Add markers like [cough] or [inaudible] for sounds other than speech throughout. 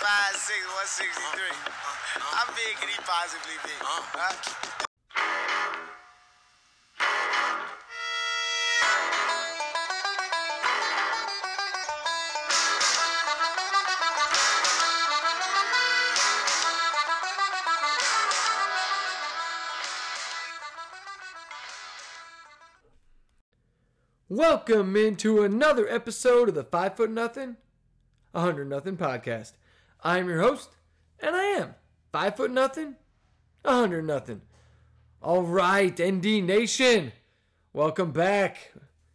five six one sixty three. How big can he possibly be? Huh? Welcome into another episode of the Five Foot Nothing, a Hundred Nothing podcast. I'm your host, and I am Five Foot Nothing, a Hundred Nothing. All right, ND Nation, welcome back.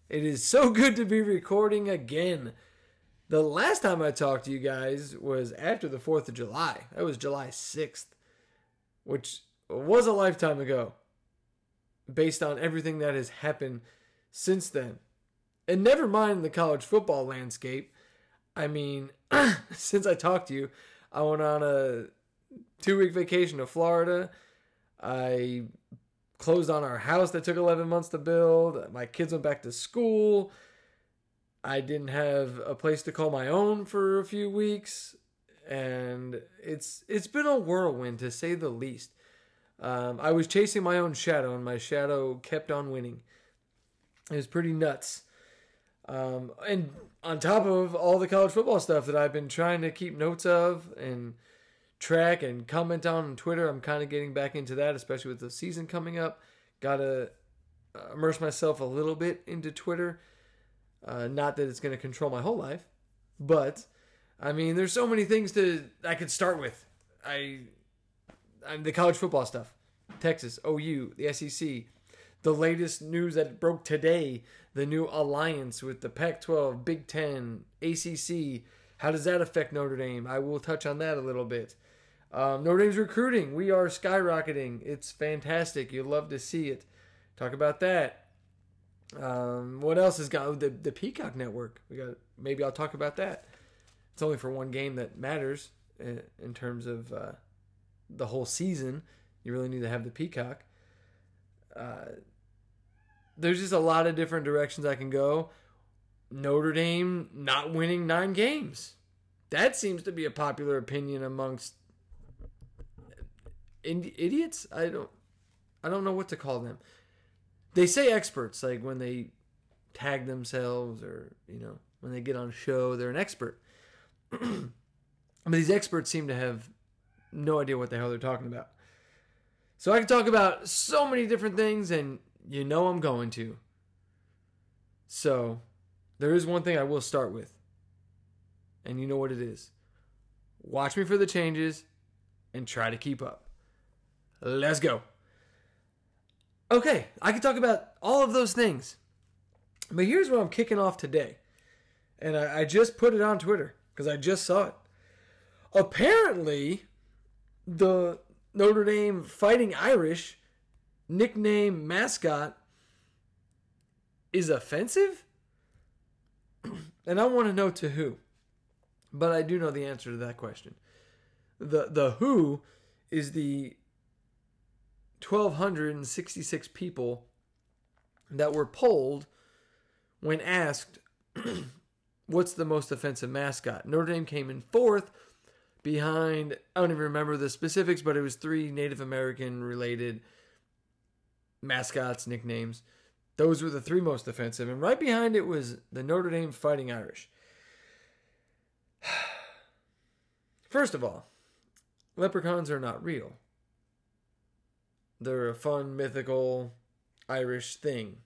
It is so [laughs] good to be recording again. The last time I talked to you guys was after the 4th of July. That was July 6th, which was a lifetime ago, based on everything that has happened since then. And never mind the college football landscape. I mean, [coughs] since I talked to you, I went on a two week vacation to Florida. I closed on our house that took 11 months to build. My kids went back to school. I didn't have a place to call my own for a few weeks. And it's it's been a whirlwind to say the least. Um, I was chasing my own shadow, and my shadow kept on winning. It was pretty nuts. Um, and on top of all the college football stuff that I've been trying to keep notes of and track and comment on on Twitter, I'm kind of getting back into that, especially with the season coming up. Got to immerse myself a little bit into Twitter. Uh, not that it's going to control my whole life, but I mean, there's so many things to I could start with. I, I'm the college football stuff, Texas, OU, the SEC, the latest news that broke today the new alliance with the Pac 12, Big Ten, ACC. How does that affect Notre Dame? I will touch on that a little bit. Um, Notre Dame's recruiting. We are skyrocketing. It's fantastic. You'll love to see it. Talk about that. Um, what else has got the the Peacock Network? We got maybe I'll talk about that. It's only for one game that matters in, in terms of uh, the whole season. You really need to have the Peacock. Uh, there's just a lot of different directions I can go. Notre Dame not winning nine games. That seems to be a popular opinion amongst idiots. I don't I don't know what to call them. They say experts like when they tag themselves or, you know, when they get on show, they're an expert. [clears throat] but these experts seem to have no idea what the hell they're talking about. So I can talk about so many different things and you know I'm going to. So, there is one thing I will start with. And you know what it is. Watch me for the changes and try to keep up. Let's go. Okay, I can talk about all of those things. But here's what I'm kicking off today. And I, I just put it on Twitter because I just saw it. Apparently, the Notre Dame Fighting Irish nickname mascot is offensive? [clears throat] and I want to know to who. But I do know the answer to that question. The the who is the 1266 people that were polled when asked [clears throat] what's the most offensive mascot. Notre Dame came in fourth behind I don't even remember the specifics, but it was three Native American related mascots, nicknames. Those were the three most offensive. And right behind it was the Notre Dame Fighting Irish. [sighs] First of all, leprechauns are not real. They're a fun, mythical Irish thing.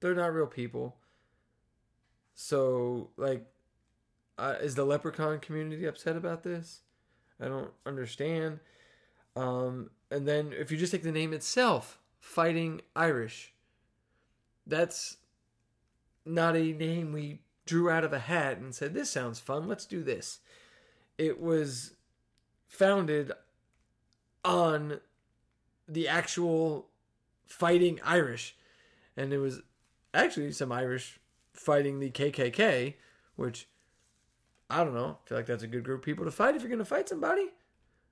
They're not real people. So, like, uh, is the leprechaun community upset about this? I don't understand. Um, and then if you just take the name itself, Fighting Irish, that's not a name we drew out of a hat and said, This sounds fun, let's do this. It was founded on the actual fighting Irish. And it was actually some Irish fighting the KKK, which I don't know. I feel like that's a good group of people to fight if you're going to fight somebody.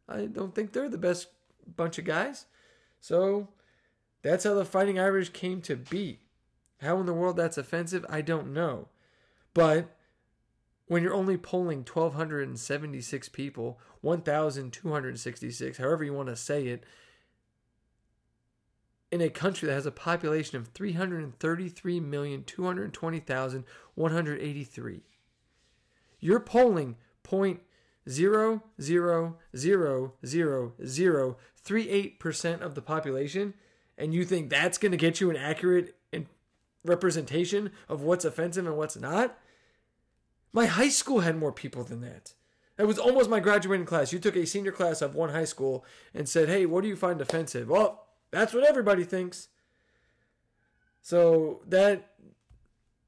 I don't think they're the best bunch of guys. So that's how the Fighting Irish came to be. How in the world that's offensive, I don't know. But when you're only polling 1,276 people, 1,266, however you want to say it, in a country that has a population of 333,220,183. You're polling point zero zero zero zero zero three eight percent of the population, and you think that's going to get you an accurate representation of what's offensive and what's not? My high school had more people than that. It was almost my graduating class. You took a senior class of one high school and said, "Hey, what do you find offensive?" Well, that's what everybody thinks. So that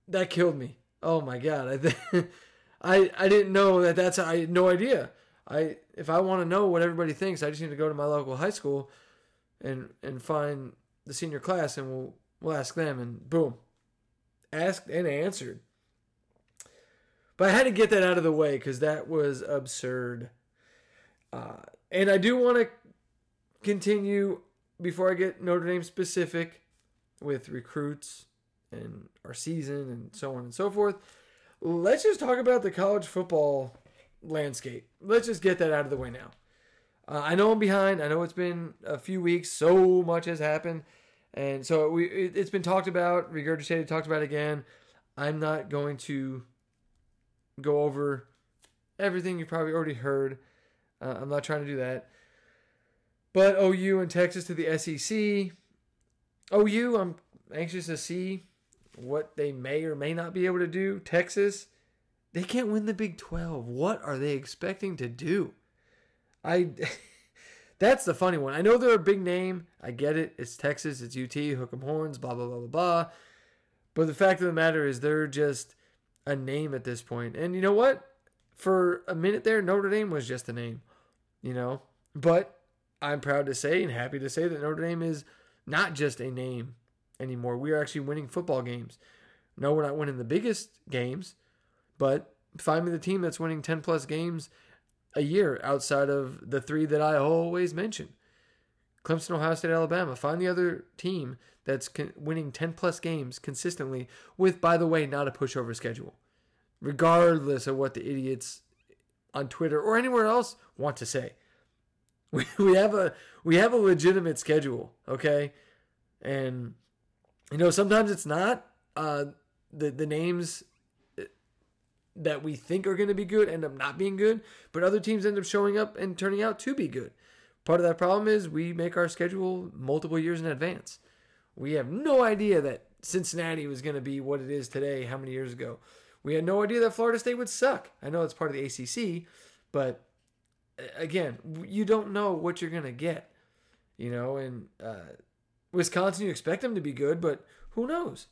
that killed me. Oh my god! I [laughs] I I didn't know that. That's I had no idea. I if I want to know what everybody thinks, I just need to go to my local high school and and find the senior class, and we'll we'll ask them, and boom, asked and answered. But I had to get that out of the way because that was absurd. Uh, and I do want to continue before I get Notre Dame specific with recruits and our season and so on and so forth. Let's just talk about the college football landscape. Let's just get that out of the way now. Uh, I know I'm behind. I know it's been a few weeks. So much has happened, and so we it, has been talked about, regurgitated, talked about again. I'm not going to go over everything you've probably already heard. Uh, I'm not trying to do that. But OU and Texas to the SEC. OU, I'm anxious to see what they may or may not be able to do. Texas, they can't win the Big 12. What are they expecting to do? I [laughs] that's the funny one. I know they're a big name. I get it. It's Texas, it's UT, hook 'em horns, blah blah blah blah blah. But the fact of the matter is they're just a name at this point. And you know what? For a minute there, Notre Dame was just a name, you know. But I'm proud to say and happy to say that Notre Dame is not just a name anymore. We are actually winning football games. No, we're not winning the biggest games, but find me the team that's winning 10 plus games a year outside of the three that I always mention Clemson, Ohio State, Alabama. Find the other team that's winning 10 plus games consistently with, by the way, not a pushover schedule, regardless of what the idiots on Twitter or anywhere else want to say. [laughs] We, we have a we have a legitimate schedule, okay? And you know, sometimes it's not uh the the names that we think are going to be good end up not being good, but other teams end up showing up and turning out to be good. Part of that problem is we make our schedule multiple years in advance. We have no idea that Cincinnati was going to be what it is today, how many years ago. We had no idea that Florida State would suck. I know it's part of the ACC, but again, you don't know what you're going to get. You know, and uh, Wisconsin, you expect them to be good, but who knows?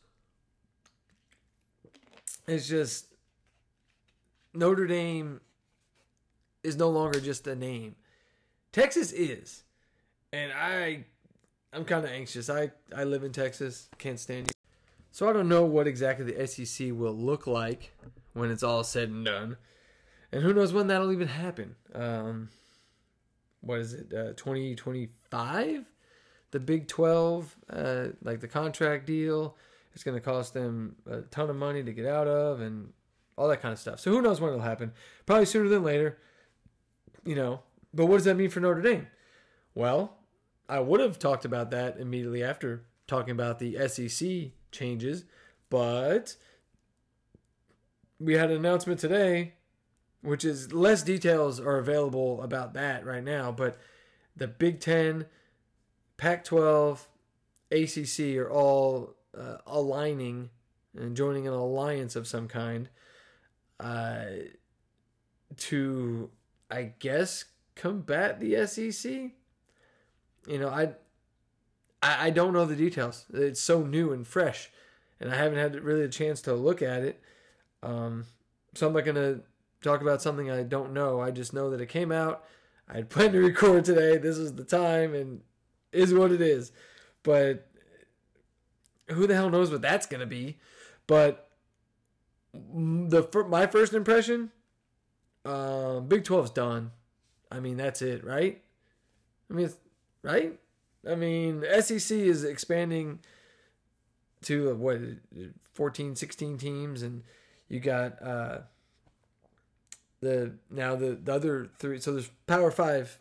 It's just Notre Dame is no longer just a name. Texas is. And I I'm kind of anxious. I I live in Texas, can't stand you. So I don't know what exactly the SEC will look like when it's all said and done. And who knows when that'll even happen. Um what is it? Uh 2025? The Big 12 uh like the contract deal it's going to cost them a ton of money to get out of and all that kind of stuff. So who knows when it'll happen? Probably sooner than later. You know, but what does that mean for Notre Dame? Well, I would have talked about that immediately after talking about the SEC changes, but we had an announcement today, which is less details are available about that right now, but the Big Ten, Pac 12, ACC are all uh, aligning and joining an alliance of some kind uh, to, I guess, combat the SEC. You know, I, I, I don't know the details. It's so new and fresh, and I haven't had really a chance to look at it. Um, so I'm not gonna talk about something I don't know. I just know that it came out. I had planned to record today. This is the time, and is what it is. But who the hell knows what that's gonna be? But the my first impression, uh, Big 12's done. I mean, that's it, right? I mean, right? I mean, SEC is expanding to what 14, 16 teams, and you got uh, the now the the other three. So there's Power Five,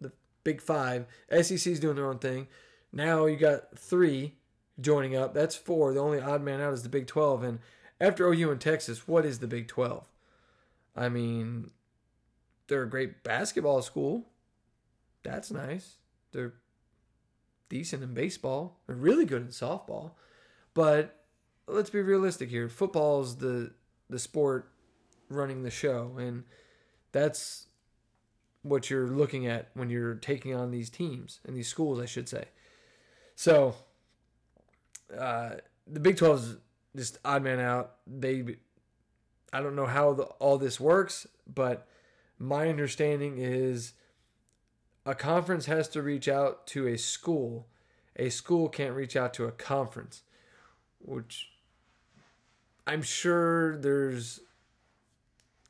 the Big Five. SEC's doing their own thing. Now you got three joining up. That's four. The only odd man out is the Big Twelve. And after OU and Texas, what is the Big Twelve? I mean, they're a great basketball school. That's nice. They're decent in baseball. They're really good in softball. But let's be realistic here. Football's the the sport running the show and that's what you're looking at when you're taking on these teams and these schools, I should say. So, uh, the Big 12 is just odd man out. They, I don't know how the, all this works, but my understanding is a conference has to reach out to a school. A school can't reach out to a conference, which I'm sure there's,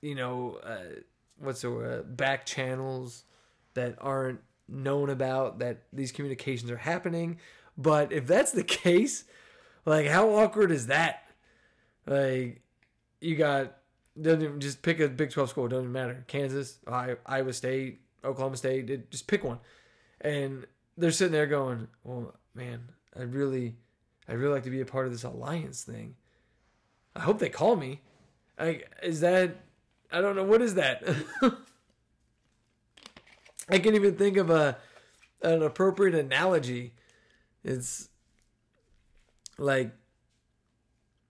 you know, uh, what's the word, back channels that aren't known about that these communications are happening. But if that's the [laughs] case, like how awkward is that? Like you got doesn't even, just pick a Big Twelve school. Doesn't matter. Kansas, Iowa State, Oklahoma State. It, just pick one, and they're sitting there going, "Well, man, I really, I really like to be a part of this alliance thing. I hope they call me. Like, is that? I don't know. What is that? [laughs] I can't even think of a an appropriate analogy. It's like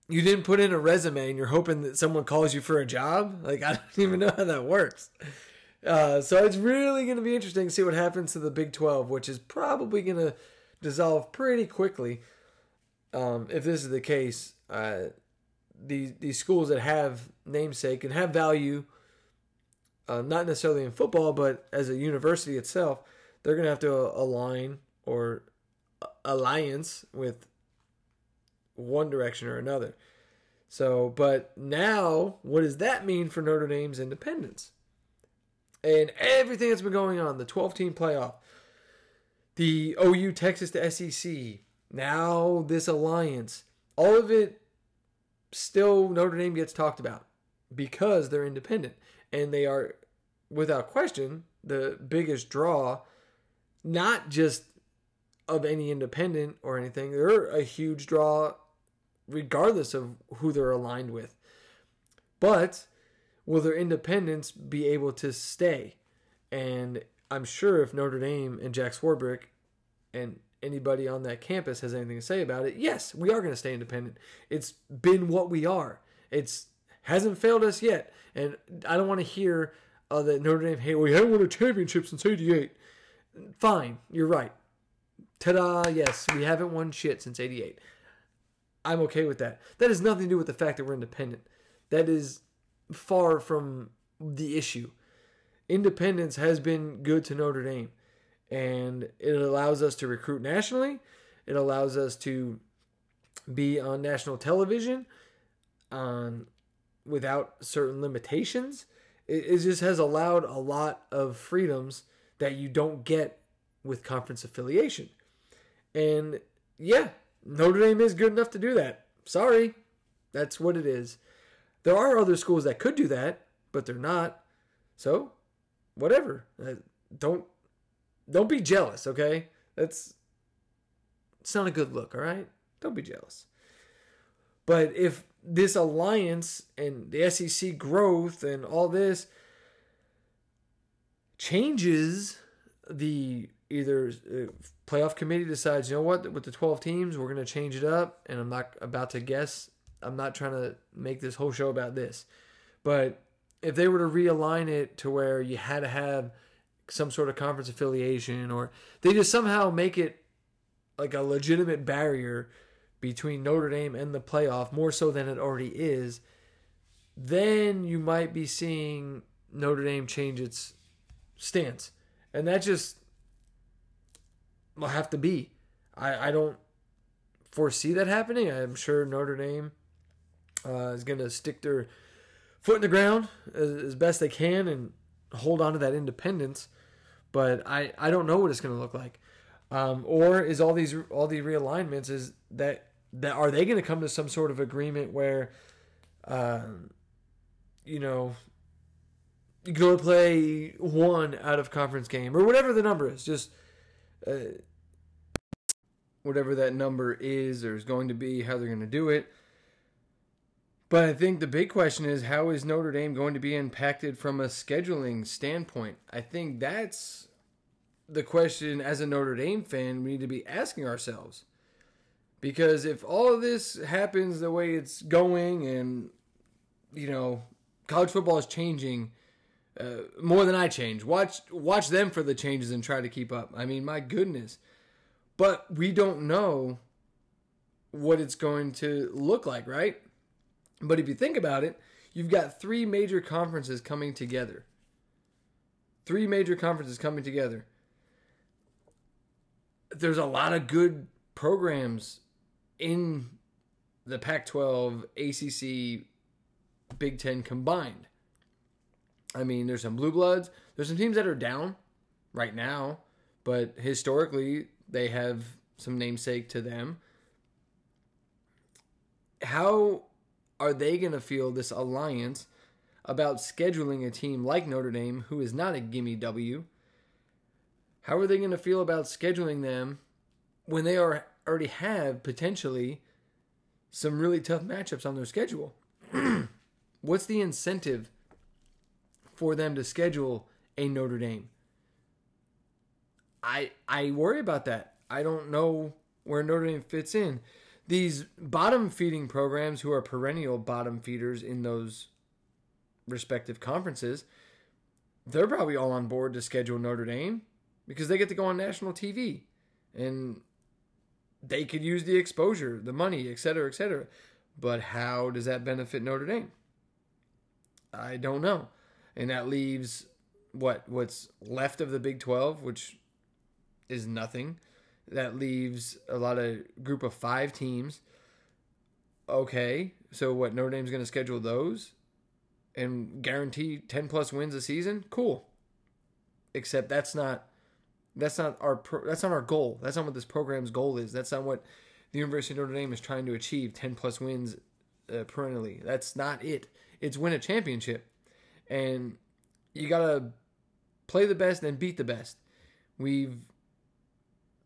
you didn't put in a resume and you're hoping that someone calls you for a job. Like [laughs] I don't even know how that works. Uh, so it's really going to be interesting to see what happens to the Big 12, which is probably going to dissolve pretty quickly. Um, if this is the case, uh, these these schools that have namesake and have value, uh, not necessarily in football, but as a university itself, they're going to have to align or alliance with one direction or another. So, but now, what does that mean for Notre Dame's independence? And everything that's been going on, the 12 team playoff, the OU Texas to SEC, now this alliance, all of it still Notre Dame gets talked about because they're independent and they are without question the biggest draw not just of any independent or anything they're a huge draw regardless of who they're aligned with but will their independence be able to stay and i'm sure if notre dame and jack swarbrick and anybody on that campus has anything to say about it, yes, we are going to stay independent. It's been what we are. It's hasn't failed us yet, and I don't want to hear uh, that Notre Dame. Hey, we haven't won a championship since '88. Fine, you're right. Ta-da! Yes, we haven't won shit since '88. I'm okay with that. That has nothing to do with the fact that we're independent. That is far from the issue. Independence has been good to Notre Dame and it allows us to recruit nationally. It allows us to be on national television on without certain limitations. It, it just has allowed a lot of freedoms that you don't get with conference affiliation. And yeah, Notre Dame is good enough to do that. Sorry, that's what it is. There are other schools that could do that, but they're not. So, whatever. Uh, don't don't be jealous, okay? That's it's not a good look, all right? Don't be jealous. But if this alliance and the SEC growth and all this changes the either uh, playoff committee decides, you know what, with the 12 teams, we're going to change it up and I'm not about to guess. I'm not trying to make this whole show about this. But if they were to realign it to where you had to have some sort of conference affiliation or they just somehow make it like a legitimate barrier between Notre Dame and the playoff more so than it already is, then you might be seeing Notre Dame change its stance. And that just will have to be. I, I don't foresee that happening. I'm sure Notre Dame uh, is going to stick their foot in the ground as, as best they can and hold on to that independence but I, I don't know what it's going to look like. Um, or is all these all the realignments is that that are they going to come to some sort of agreement where, um, you know, you only play one out of conference game or whatever the number is. Just whatever that number is or is going to be, how they're going to do it. But I think the big question is how is Notre Dame going to be impacted from a scheduling standpoint? I think that's the question as a Notre Dame fan we need to be asking ourselves. Because if all of this happens the way it's going and, you know, college football is changing uh, more than I change, watch watch them for the changes and try to keep up. I mean, my goodness. But we don't know what it's going to look like, right? But if you think about it, you've got three major conferences coming together. Three major conferences coming together. There's a lot of good programs in the Pac 12, ACC, Big Ten combined. I mean, there's some blue bloods. There's some teams that are down right now, but historically, they have some namesake to them. How are they going to feel this alliance about scheduling a team like Notre Dame, who is not a gimme W? How are they going to feel about scheduling them when they are already have potentially some really tough matchups on their schedule? [clears throat] What's the incentive for them to schedule a Notre Dame? I I worry about that. I don't know where Notre Dame fits in. These bottom feeding programs who are perennial bottom feeders in those respective conferences, they're probably all on board to schedule Notre Dame because they get to go on national TV and they could use the exposure, the money, et cetera, et cetera. But how does that benefit Notre Dame? I don't know. And that leaves what what's left of the Big 12, which is nothing. That leaves a lot of group of 5 teams. Okay, so what Notre Dame's going to schedule those and guarantee 10 plus wins a season? Cool. Except that's not that's not our pro, that's not our goal. That's not what this program's goal is. That's not what the University of Notre Dame is trying to achieve 10 plus wins uh, perennially. That's not it. It's win a championship. And you got to play the best and beat the best. We've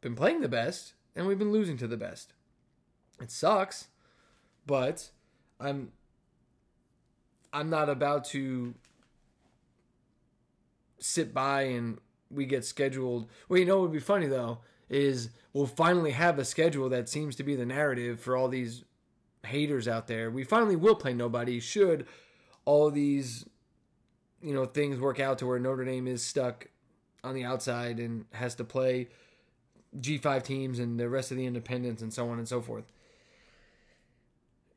been playing the best and we've been losing to the best. It sucks, but I'm I'm not about to sit by and we get scheduled. Well, you know what would be funny though is we'll finally have a schedule that seems to be the narrative for all these haters out there. We finally will play nobody should all these you know things work out to where Notre Dame is stuck on the outside and has to play G5 teams and the rest of the independents and so on and so forth.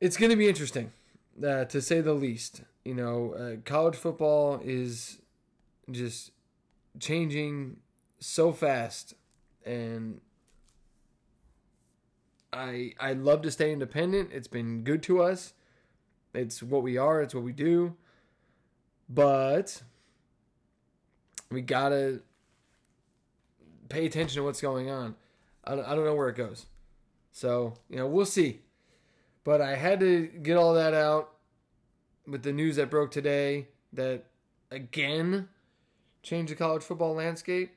It's going to be interesting, uh, to say the least. You know, uh, college football is just changing so fast, and I I love to stay independent. It's been good to us. It's what we are. It's what we do. But we gotta pay attention to what's going on. I don't, I don't know where it goes. So, you know, we'll see. But I had to get all that out with the news that broke today that again changed the college football landscape.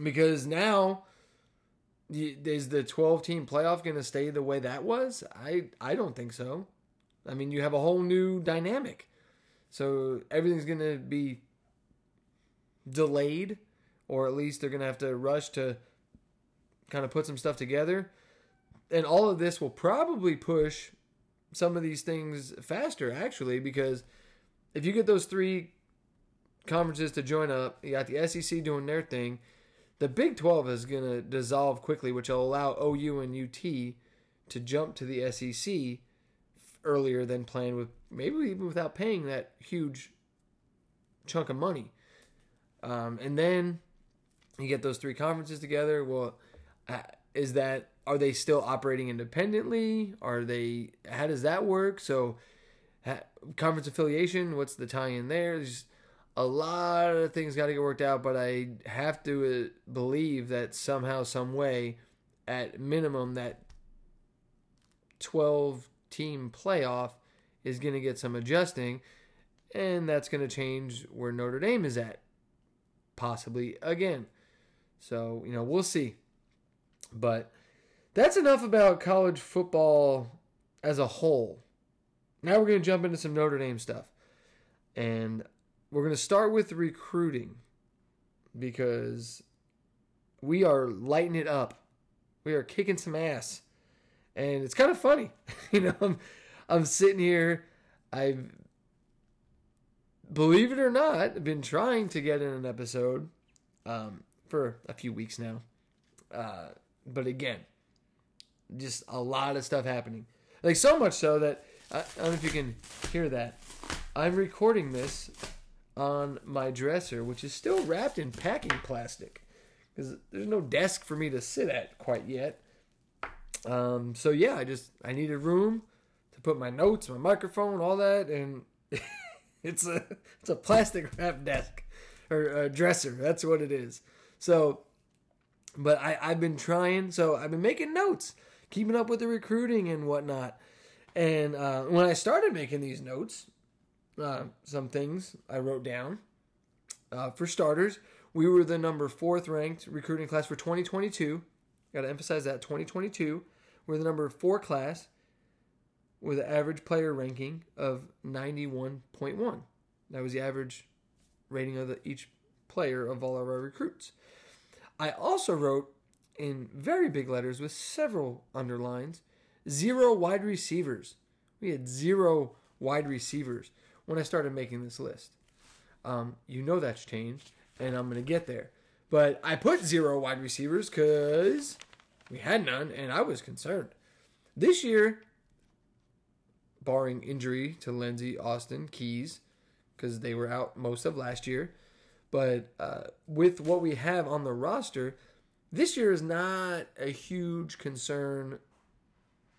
Because now is the 12 team playoff going to stay the way that was? I I don't think so. I mean, you have a whole new dynamic. So everything's going to be delayed or at least they're going to have to rush to kind of put some stuff together. And all of this will probably push some of these things faster, actually, because if you get those three conferences to join up, you got the SEC doing their thing. The Big 12 is going to dissolve quickly, which will allow OU and UT to jump to the SEC earlier than planned, with maybe even without paying that huge chunk of money. Um, and then you get those three conferences together. Well, uh, is that are they still operating independently? Are they? How does that work? So, conference affiliation. What's the tie-in there? There's a lot of things got to get worked out, but I have to uh, believe that somehow, some way, at minimum, that twelve team playoff is going to get some adjusting. and that's going to change where Notre Dame is at, possibly again. So, you know, we'll see. But that's enough about college football as a whole. Now we're going to jump into some Notre Dame stuff. And we're going to start with recruiting because we are lighting it up. We are kicking some ass. And it's kind of funny. [laughs] you know, I'm, I'm sitting here. I've, believe it or not, been trying to get in an episode um, for a few weeks now. Uh, but again, just a lot of stuff happening. Like so much so that I, I don't know if you can hear that. I'm recording this on my dresser, which is still wrapped in packing plastic because there's no desk for me to sit at quite yet. Um, so yeah, I just I needed room to put my notes, my microphone, all that, and [laughs] it's a it's a plastic wrap desk or a dresser. That's what it is. So, but I I've been trying. So I've been making notes, keeping up with the recruiting and whatnot. And uh, when I started making these notes, uh, some things I wrote down. Uh, for starters, we were the number fourth ranked recruiting class for 2022. Got to emphasize that 2022. We're the number four class with an average player ranking of 91.1. That was the average rating of the, each player of all of our recruits. I also wrote in very big letters with several underlines zero wide receivers. We had zero wide receivers when I started making this list. Um, you know that's changed, and I'm going to get there. But I put zero wide receivers because we had none, and I was concerned. This year, barring injury to Lenzy, Austin, Keys, because they were out most of last year, but uh, with what we have on the roster, this year is not a huge concern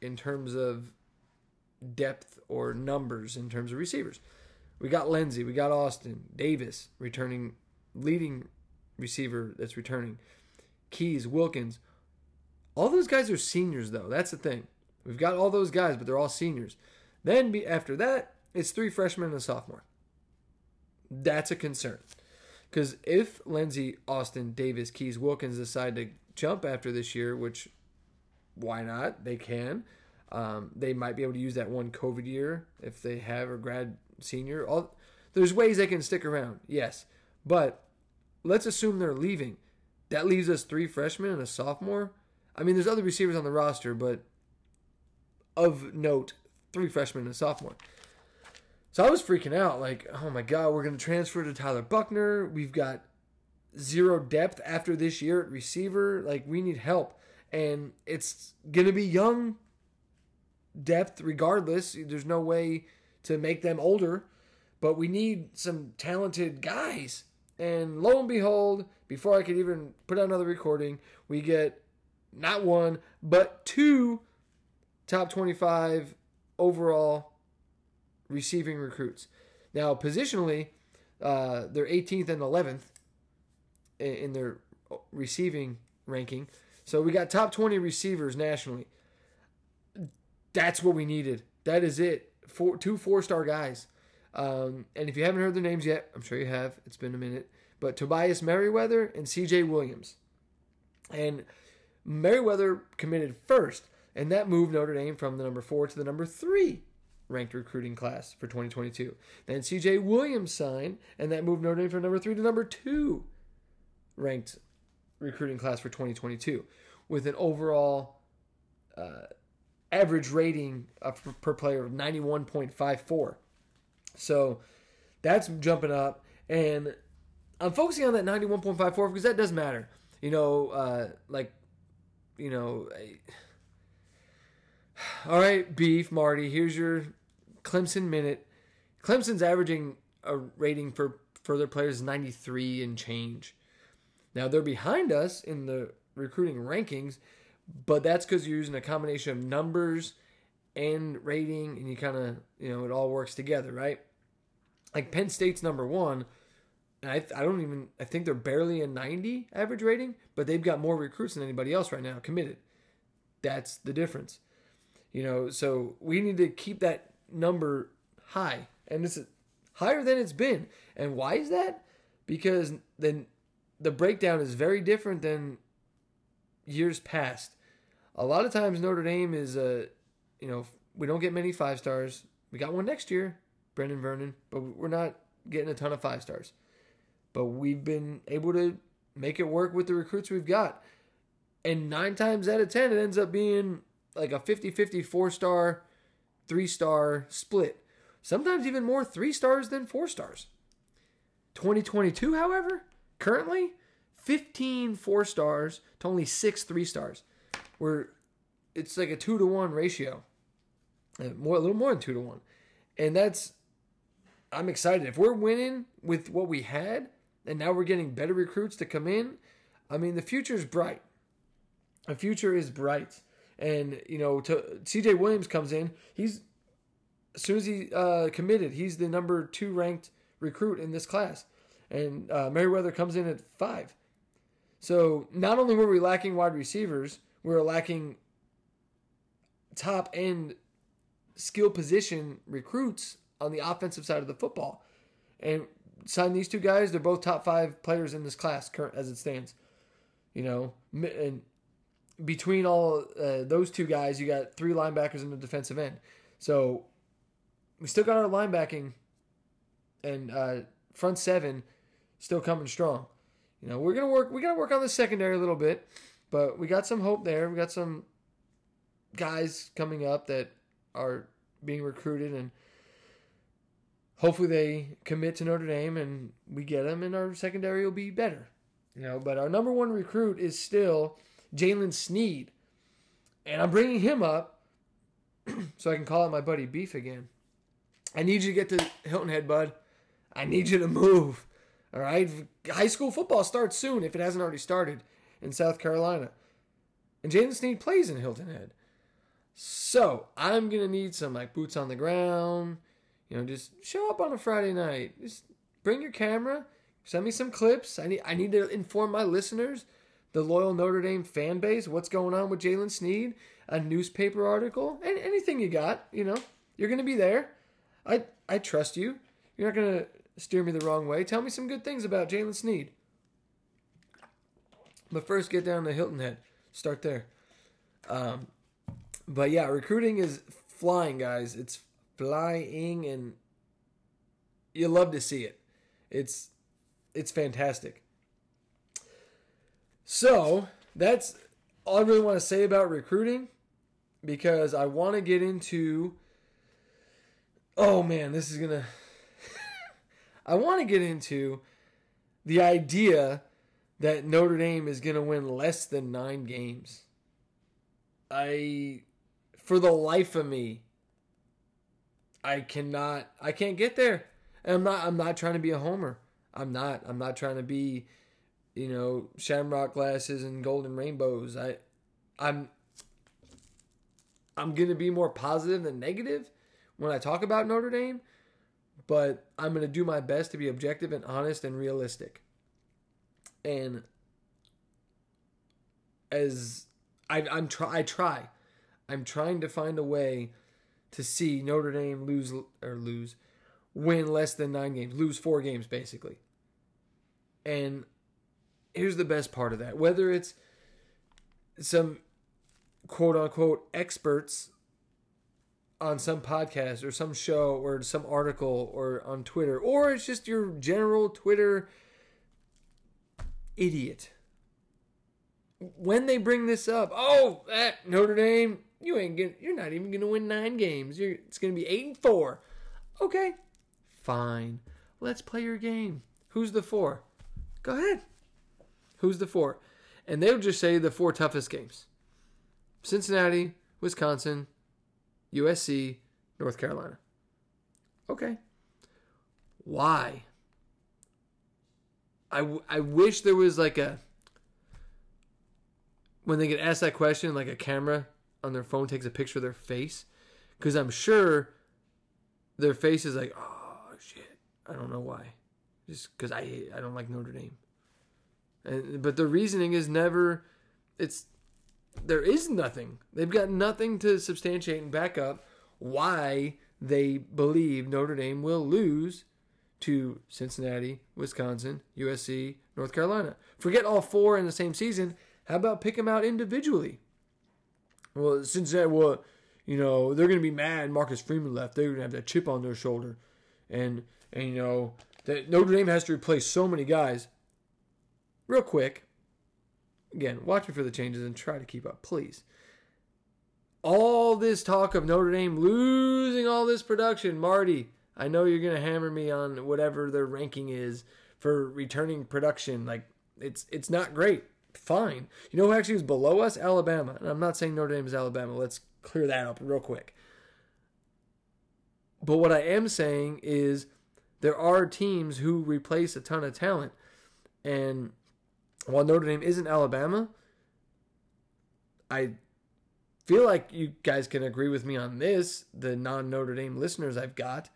in terms of depth or numbers in terms of receivers. We got Lenzy, we got Austin, Davis returning, leading receiver that's returning, Keys, Wilkins. All those guys are seniors, though. That's the thing. We've got all those guys, but they're all seniors. Then be, after that, it's three freshmen and a sophomore. That's a concern. Because if Lenzy, Austin, Davis, Keys, Wilkins decide to jump after this year, which why not? They can. Um, they might be able to use that one COVID year if they have a grad senior. All there's ways they can stick around, yes. But let's assume they're leaving. That leaves us three freshmen and a sophomore. I mean, there's other receivers on the roster, but of note, three freshmen and a sophomore. So I was freaking out, like, oh my god, we're gonna transfer to Tyler Buckner. We've got zero depth after this year at receiver. Like, we need help, and it's gonna be young depth regardless. There's no way to make them older, but we need some talented guys. And lo and behold, before I could even put out another recording, we get not one, but two top 25 overall receiving recruits. Now, positionally, uh, they're 18th and 11th in their receiving ranking. So we got top 20 receivers nationally. That's what we needed. That is it. Four, two four star guys. Um, and if you haven't heard their names yet, I'm sure you have. It's been a minute. But Tobias Merriweather and CJ Williams. And Merriweather committed first, and that moved Notre Dame from the number four to the number three ranked recruiting class for 2022. Then CJ Williams signed, and that moved Notre Dame from number three to number two ranked recruiting class for 2022 with an overall uh, average rating per player of 91.54. So that's jumping up. And I'm focusing on that 91.54 because that does matter. You know, uh, like, you know, I, [sighs] all right, Beef, Marty, here's your Clemson minute. Clemson's averaging a rating for further players 93 and change. Now they're behind us in the recruiting rankings, but that's because you're using a combination of numbers and rating, and you kind of, you know, it all works together, right? Like Penn State's number one, and I, I don't even, I think they're barely a 90 average rating, but they've got more recruits than anybody else right now committed. That's the difference. You know, so we need to keep that number high, and it's higher than it's been. And why is that? Because then the breakdown is very different than years past. A lot of times Notre Dame is a, you know, we don't get many five stars. We got one next year, Brendan Vernon, but we're not getting a ton of five stars. But we've been able to make it work with the recruits we've got. And nine times out of ten, it ends up being like a 50 50 four star, three star split. Sometimes even more three stars than four stars. 2022, however, currently 15 four stars to only six three stars. Where it's like a two to one ratio. Uh, more a little more than two to one. And that's I'm excited. If we're winning with what we had, and now we're getting better recruits to come in, I mean the future is bright. The future is bright. And you know, to CJ Williams comes in, he's as soon as he uh, committed, he's the number two ranked recruit in this class, and uh, Merriweather comes in at five. So not only were we lacking wide receivers, we were lacking top end skill position recruits on the offensive side of the football. And sign these two guys, they're both top five players in this class current as it stands. You know, and between all uh, those two guys, you got three linebackers in the defensive end. So we still got our linebacking and uh, front seven still coming strong. You know, we're gonna work. We gotta work on the secondary a little bit, but we got some hope there. We got some guys coming up that are being recruited, and hopefully they commit to Notre Dame, and we get them, and our secondary will be better. You know, but our number one recruit is still Jaylen Sneed, and I'm bringing him up [clears throat] so I can call out my buddy Beef again. I need you to get to Hilton Head, bud. I need you to move. All right, high school football starts soon if it hasn't already started in South Carolina, and Jaylen Sneed plays in Hilton Head. So I'm gonna need some like boots on the ground. You know, just show up on a Friday night. Just bring your camera. Send me some clips. I need I need to inform my listeners, the loyal Notre Dame fan base, what's going on with Jaylen Sneed. A newspaper article, and anything you got. You know, you're gonna be there. I I trust you. You're not gonna steer me the wrong way. Tell me some good things about Jaylen Sneed. But first, get down to Hilton Head. Start there. Um, but yeah, recruiting is flying, guys. It's flying, and you love to see it. It's it's fantastic. So that's all I really want to say about recruiting, because I want to get into. Oh man, this is gonna [laughs] I want to get into the idea that Notre Dame is going to win less than nine games. I, for the life of me, I cannot. I can't get there. And I'm not. I'm not trying to be a homer. I'm not. I'm not trying to be, you know, shamrock glasses and golden rainbows. I, I'm. I'm gonna be more positive than negative when I talk about Notre Dame but I'm to do my best to be objective and honest and realistic. And as I, I'm try, I try, I'm trying to find a way to see Notre Dame lose or lose, win less than nine games, lose four games basically. And here's the best part of that: whether it's some quote unquote experts on some podcast or some show or some article or on Twitter, or it's just your general Twitter idiot. When they bring this up, oh, that Notre Dame, you ain't get, you're not even gonna win nine games. You're, it's gonna be eight and four. Okay, fine. Let's play your game. Who's the four? Go ahead. Who's the four? And they'll just say the four toughest games: Cincinnati, Wisconsin, USC, North Carolina. Okay. Why? I, w- I wish there was like a when they get asked that question like a camera on their phone takes a picture of their face because i'm sure their face is like oh shit i don't know why just because i i don't like notre dame and but the reasoning is never it's there is nothing. They've got nothing to substantiate and back up why they believe Notre Dame will lose to Cincinnati, Wisconsin, USC, North Carolina. Forget all four in the same season. How about pick them out individually? Well, since Cincinnati, well, you know, they're going to be mad Marcus Freeman left. They're going to have that chip on their shoulder. And, and you know, that Notre Dame has to replace so many guys. Real quick, again, watch me for the changes and try to keep up, please. All this talk of Notre Dame losing all this production, Marty, I know you're going to hammer me on whatever their ranking is for returning production. Like, it's it's not great. Fine. You know who actually was below us? Alabama. And I'm not saying Notre Dame is Alabama. Let's clear that up real quick. But what I am saying is there are teams who replace a ton of talent. And while Notre Dame isn't Alabama, I feel like you guys can agree with me on this, the non Notre Dame listeners I've got.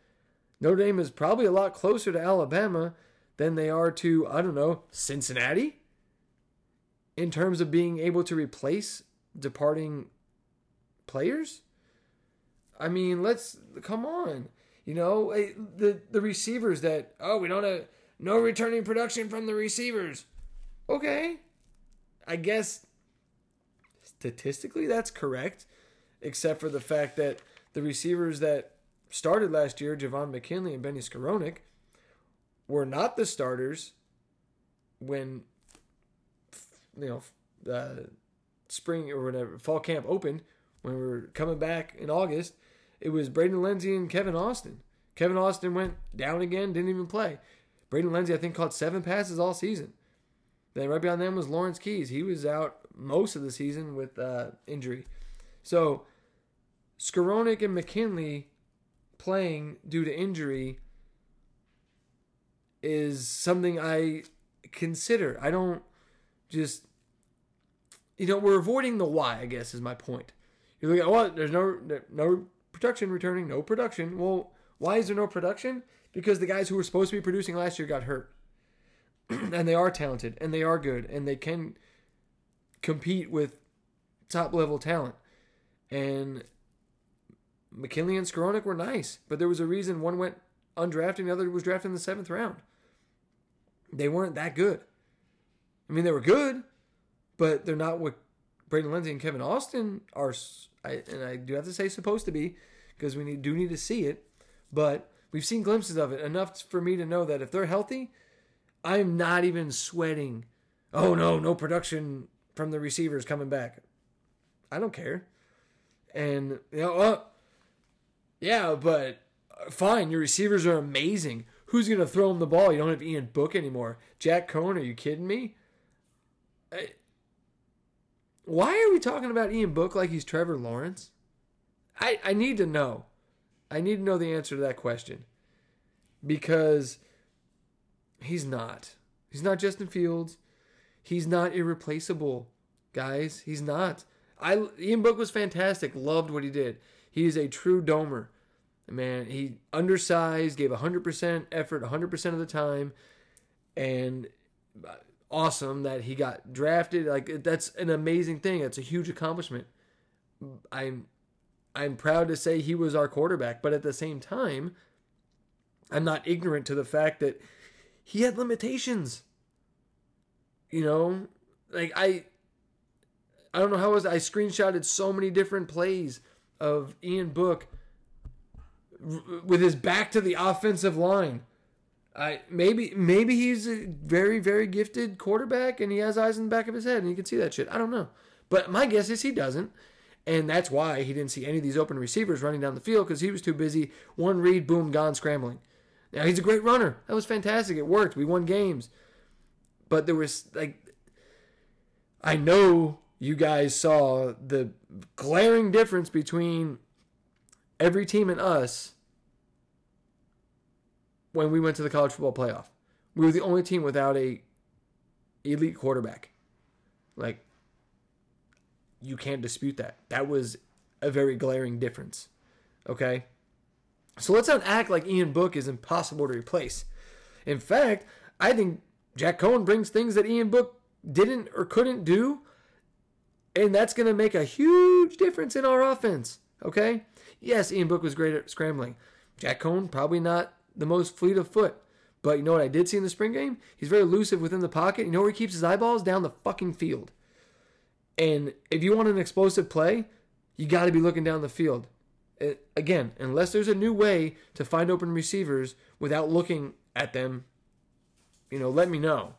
Notre Dame is probably a lot closer to Alabama than they are to, I don't know, Cincinnati in terms of being able to replace departing players. I mean, let's come on. You know, eh, the the receivers that oh, we don't have no returning production from the receivers. Okay. I guess statistically that's correct, except for the fact that the receivers that started last year, Javon McKinley and Benny Skowronek, were not the starters when you know uh, spring or whatever fall camp opened when we were coming back in August. It was Braden Lenzy and Kevin Austin. Kevin Austin went down again, didn't even play. Braden Lenzy, I think, caught seven passes all season. Then right behind them was Lawrence Keys. He was out most of the season with uh, injury. So Skowronek and McKinley playing due to injury is something I consider. I don't just you know we're avoiding the why. I guess is my point. You look at what oh, there's no no production returning, no production. Well, why is there no production? Because the guys who were supposed to be producing last year got hurt, [clears throat] and they are talented and they are good and they can compete with top level talent. And McKinley and Skowronek were nice, but there was a reason one went undrafted and the other was drafted in the seventh round. They weren't that good. I mean, they were good, but they're not what Braden Lenzy and Kevin Austin are. I, and I do have to say supposed to be because we need, do need to see it. But we've seen glimpses of it enough for me to know that if they're healthy, I'm not even sweating. Oh no, no production from the receivers coming back. I don't care. And you know, uh, yeah, but uh, fine, your receivers are amazing. Who's gonna throw him the ball? You don't have Ian Book anymore. Jack Coan, are you kidding me? I, why are we talking about Ian Book like he's Trevor Lawrence? I, I need to know. I need to know the answer to that question. Because he's not. He's not Justin Fields. He's not irreplaceable, guys. He's not. I Ian Book was fantastic. Loved what he did. He is a true domer. Man, he undersized, gave 100% effort 100% of the time and uh, awesome that he got drafted. Like that's an amazing thing. It's a huge accomplishment. I'm I'm proud to say he was our quarterback, but at the same time, I'm not ignorant to the fact that he had limitations. You know, like I I don't know how was I screenshotted so many different plays of Ian Book with his back to the offensive line. I maybe maybe he's a very very gifted quarterback and he has eyes in the back of his head and you can see that shit. I don't know. But my guess is he doesn't. And that's why he didn't see any of these open receivers running down the field because he was too busy. One read, boom, gone scrambling. Now he's a great runner. That was fantastic. It worked. We won games. But there was like I know you guys saw the glaring difference between every team and us when we went to the college football playoff. We were the only team without a elite quarterback. Like you can't dispute that. That was a very glaring difference. Okay? So let's not act like Ian Book is impossible to replace. In fact, I think Jack Coan brings things that Ian Book didn't or couldn't do, and that's going to make a huge difference in our offense. Okay? Yes, Ian Book was great at scrambling. Jack Coan, probably not the most fleet of foot. But you know what I did see in the spring game? He's very elusive within the pocket. You know where he keeps his eyeballs? Down the fucking field. And if you want an explosive play, you got to be looking down the field. It, again, unless there's a new way to find open receivers without looking at them, you know, let me know.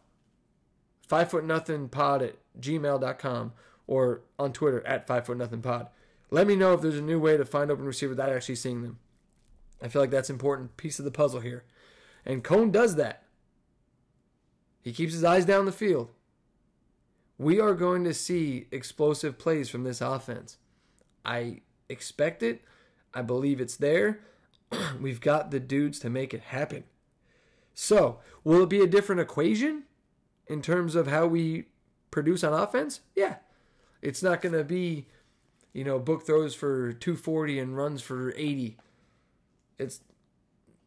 Five foot nothing pod at gmail.com or on Twitter at five foot nothing pod. Let me know if there's a new way to find open receiver without actually seeing them. I feel like that's an important piece of the puzzle here. And Coan does that. He keeps his eyes down the field. We are going to see explosive plays from this offense. I expect it. I believe it's there. [clears throat] We've got the dudes to make it happen. So, will it be a different equation in terms of how we produce on offense? Yeah. It's not going to be, you know, book throws for 240 and runs for 80. It's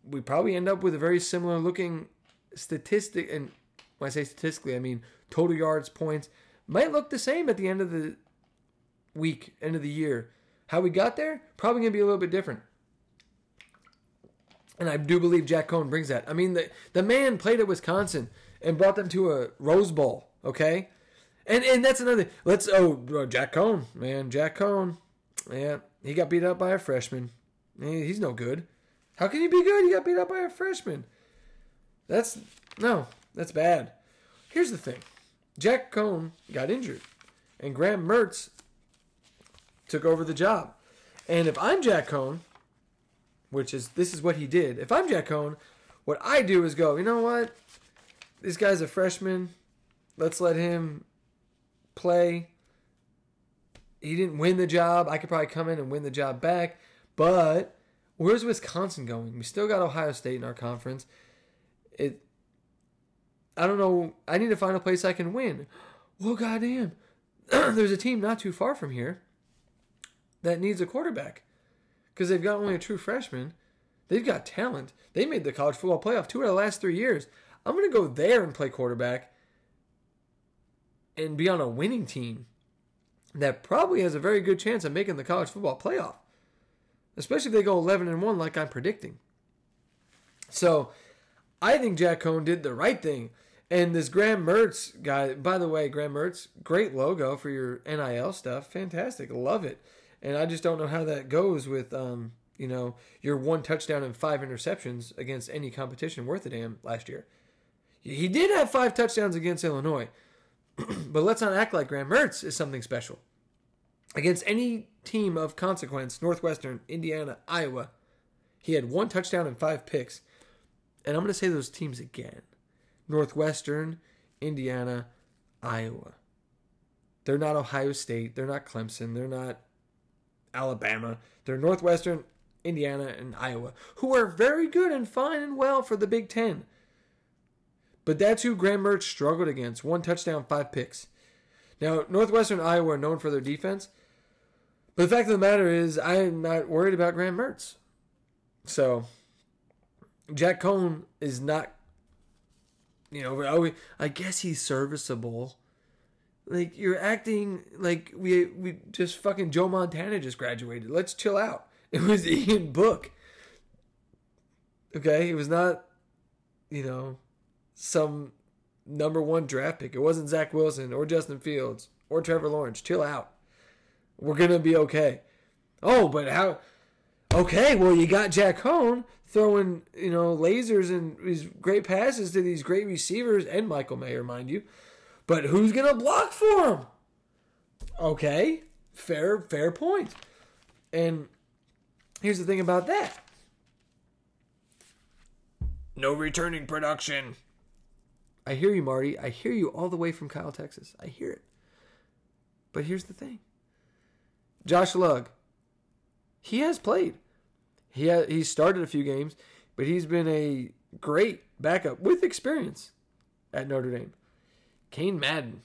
we probably end up with a very similar looking statistic and when I say statistically, I mean total yards, points might look the same at the end of the week, end of the year. How we got there, probably gonna be a little bit different. And I do believe Jack Coan brings that. I mean, the the man played at Wisconsin and brought them to a Rose Bowl. Okay, and and that's another. Let's oh Jack Coan, man, Jack Coan, yeah, he got beat up by a freshman. He's no good. How can you be good? You got beat up by a freshman. That's no, that's bad. Here's the thing: Jack Coan got injured, and Graham Mertz took over the job. And if I'm Jack Coan, which is this is what he did. If I'm Jack Coan, what I do is go, you know what? This guy's a freshman. Let's let him play. He didn't win the job. I could probably come in and win the job back, but Where's Wisconsin going? We still got Ohio State in our conference. It. I don't know. I need to find a place I can win. Well, goddamn, [clears throat] there's a team not too far from here that needs a quarterback because they've got only a true freshman. They've got talent. They made the college football playoff two out of the last three years. I'm going to go there and play quarterback and be on a winning team that probably has a very good chance of making the college football playoff especially if they go 11 and 1 like I'm predicting. So, I think Jack Coan did the right thing. And this Graham Mertz guy, by the way, Graham Mertz, great logo for your NIL stuff. Fantastic. Love it. And I just don't know how that goes with, um, you know, your one touchdown and five interceptions against any competition worth a damn last year. He did have five touchdowns against Illinois. [clears throat] but let's not act like Graham Mertz is something special. Against any team of consequence, Northwestern, Indiana, Iowa, he had one touchdown and five picks. And I'm going to say those teams again Northwestern, Indiana, Iowa. They're not Ohio State. They're not Clemson. They're not Alabama. They're Northwestern, Indiana, and Iowa, who are very good and fine and well for the Big Ten. But that's who Graham Mertz struggled against. One touchdown, five picks. Now, Northwestern Iowa are known for their defense, but the fact of the matter is, I am not worried about Graham Mertz. So, Jack Coan is not, you know, I guess he's serviceable. Like you're acting like we we just fucking Joe Montana just graduated. Let's chill out. [laughs] It was Ian Book. Okay, it was not, you know, some number one draft pick. It wasn't Zach Wilson or Justin Fields or Trevor Lawrence. Chill out. We're gonna be okay. Oh, but how? Okay, well you got Jack Coan throwing you know lasers and these great passes to these great receivers and Michael Mayer, mind you. But who's gonna block for him? Okay, fair fair point. And here's the thing about that. No returning production. I hear you, Marty. I hear you all the way from Kyle, Texas. I hear it. But here's the thing. Josh Lugg, he has played. He he started a few games, but he's been a great backup with experience at Notre Dame. Cain Madden.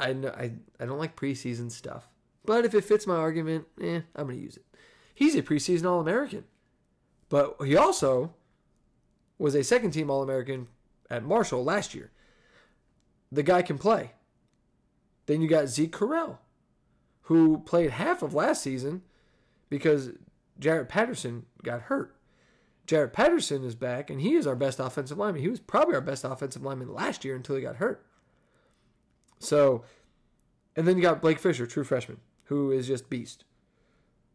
I know I, I don't like preseason stuff, but if it fits my argument, eh, I'm gonna use it. He's a preseason All American, but he also was a second team All American at Marshall last year. The guy can play. Then you got Zeke Correll who played half of last season because Jarrett Patterson got hurt. Jarrett Patterson is back, and he is our best offensive lineman. He was probably our best offensive lineman last year until he got hurt. So, and then you got Blake Fisher, true freshman, who is just beast.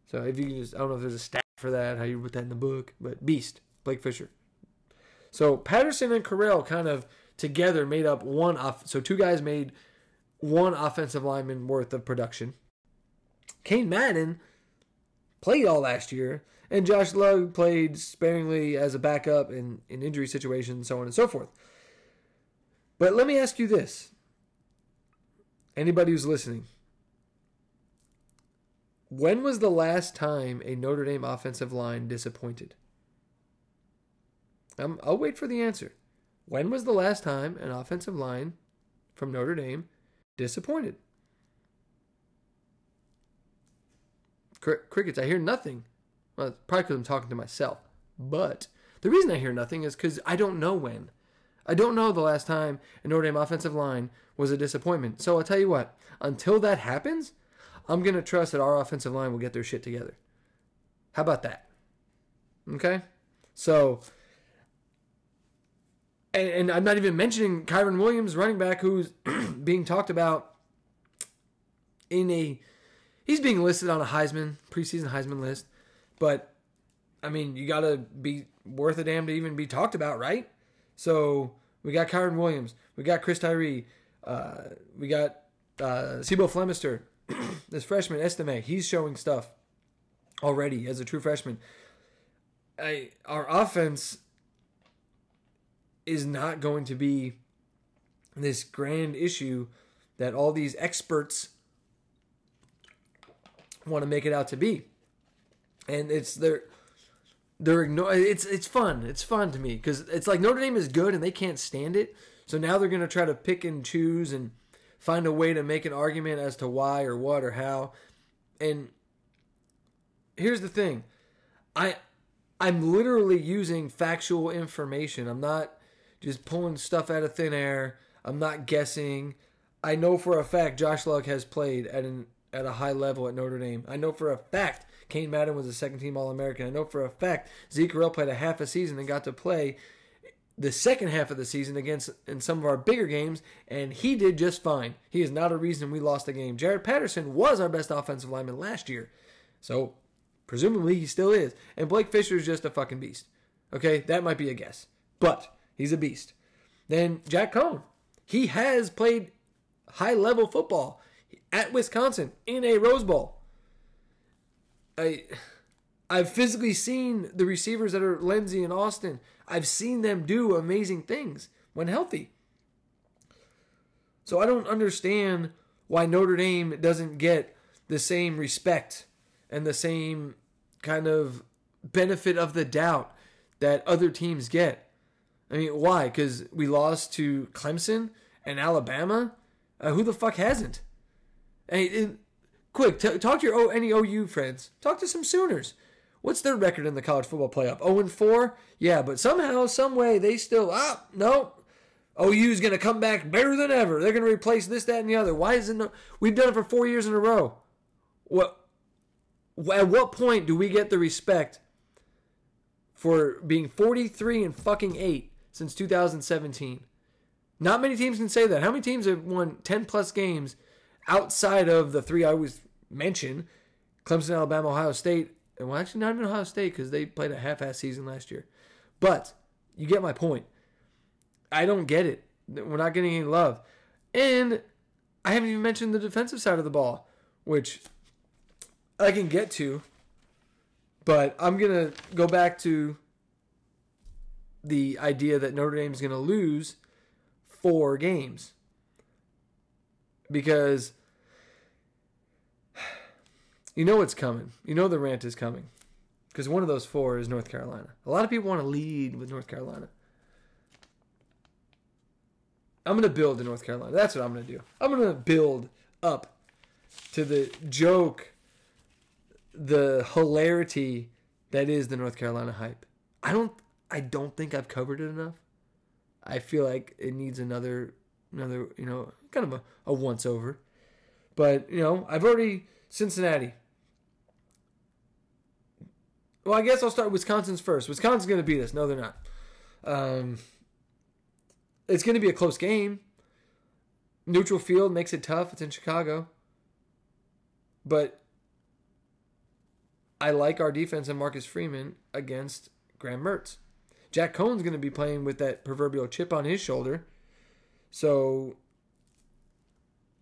So if you can just, I don't know if there's a stat for that, how you put that in the book, but beast, Blake Fisher. So Patterson and Correll kind of together made up one off. So two guys made one offensive lineman worth of production. Cain Madden played all last year, and Josh Lugg played sparingly as a backup in, in injury situations, so on and so forth. But let me ask you this. Anybody who's listening, when was the last time a Notre Dame offensive line disappointed? Um, I'll wait for the answer. When was the last time an offensive line from Notre Dame disappointed? Cr- crickets, I hear nothing. Well, probably because I'm talking to myself. But the reason I hear nothing is because I don't know when. I don't know the last time a Notre Dame offensive line was a disappointment. So I'll tell you what, until that happens, I'm going to trust that our offensive line will get their shit together. How about that? Okay? So, and, and I'm not even mentioning Kyren Williams, running back, who's [clears throat] being talked about in a. He's being listed on a Heisman, preseason Heisman list. But, I mean, you got to be worth a damn to even be talked about, right? So, we got Kyren Williams. We got Chris Tyree. Uh, we got uh, C'Bo Flemister. [clears throat] this freshman, Estime. He's showing stuff already as a true freshman. I, our offense is not going to be this grand issue that all these experts want to make it out to be. And it's they're they're it's it's fun. It's fun to me because it's like Notre Dame is good and they can't stand it. So now they're going to try to pick and choose and find a way to make an argument as to why or what or how. And here's the thing. I I'm literally using factual information. I'm not just pulling stuff out of thin air. I'm not guessing. I know for a fact Josh Lugg has played at an at a high level at Notre Dame. I know for a fact Cain Madden was a second team All American. I know for a fact Zeke Correll played a half a season and got to play the second half of the season against in some of our bigger games, and he did just fine. He is not a reason we lost the game. Jarrett Patterson was our best offensive lineman last year, so presumably he still is. And Blake Fisher is just a fucking beast. Okay, that might be a guess, but he's a beast. Then Jack Coan, he has played high level football at Wisconsin in a Rose Bowl. I I've physically seen the receivers that are Lenzy and Austin. I've seen them do amazing things when healthy. So I don't understand why Notre Dame doesn't get the same respect and the same kind of benefit of the doubt that other teams get. I mean, why? Because we lost to Clemson and Alabama? Uh, who the fuck hasn't? Hey, quick, t- talk to your o- any OU friends. Talk to some Sooners. What's their record in the college football playoff? 0 and 4? Yeah, but somehow, some way, they still, ah, no. OU's going to come back better than ever. They're going to replace this, that, and the other. Why isn't we've done it for four years in a row? What? At what point do we get the respect for being 43 and fucking 8 since 2017? Not many teams can say that. How many teams have won 10 plus games outside of the three I always mention Clemson, Alabama, Ohio State? And well, actually, not even Ohio State because they played a half ass season last year. But you get my point. I don't get it. We're not getting any love. And I haven't even mentioned the defensive side of the ball, which I can get to. But I'm going to go back to the idea that Notre Dame is going to lose four games. Because you know it's coming. You know the rant is coming. Because one of those four is North Carolina. A lot of people want to lead with North Carolina. I'm going to build to North Carolina. That's what I'm going to do. I'm going to build up to the joke, the hilarity that is the North Carolina hype. I don't I don't think I've covered it enough. I feel like it needs another another, you know, kind of a, a once over. But, you know, I've already Cincinnati. Well, I guess I'll start Wisconsin's first. Wisconsin's going to beat us. No, they're not. Um, it's going to be a close game. Neutral field makes it tough. It's in Chicago. But I like our defense and Marcus Freeman against Graham Mertz. Jack Coan's going to be playing with that proverbial chip on his shoulder. So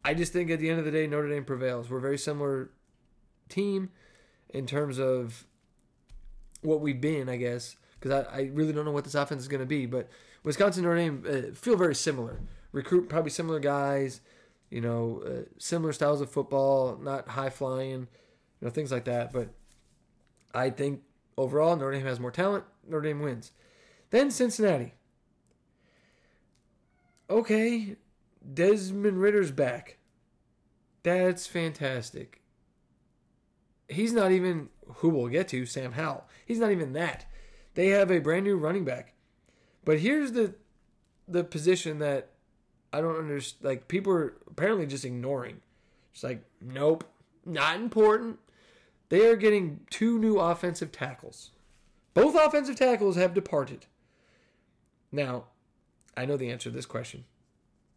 I just think at the end of the day, Notre Dame prevails. We're a very similar team in terms of what we've been, I guess, because I, I really don't know what this offense is going to be. But Wisconsin Notre Dame uh, feel very similar. Recruit probably similar guys, you know, uh, similar styles of football, not high flying, you know, things like that. But I think overall Notre Dame has more talent. Notre Dame wins. Then Cincinnati. Okay, Desmond Ridder's back. That's fantastic. He's not even who we'll get to, Sam Howell. He's not even that. They have a brand new running back. But here's the the position that I don't understand. Like people are apparently just ignoring. It's like, nope, not important. They are getting two new offensive tackles. Both offensive tackles have departed. Now, I know the answer to this question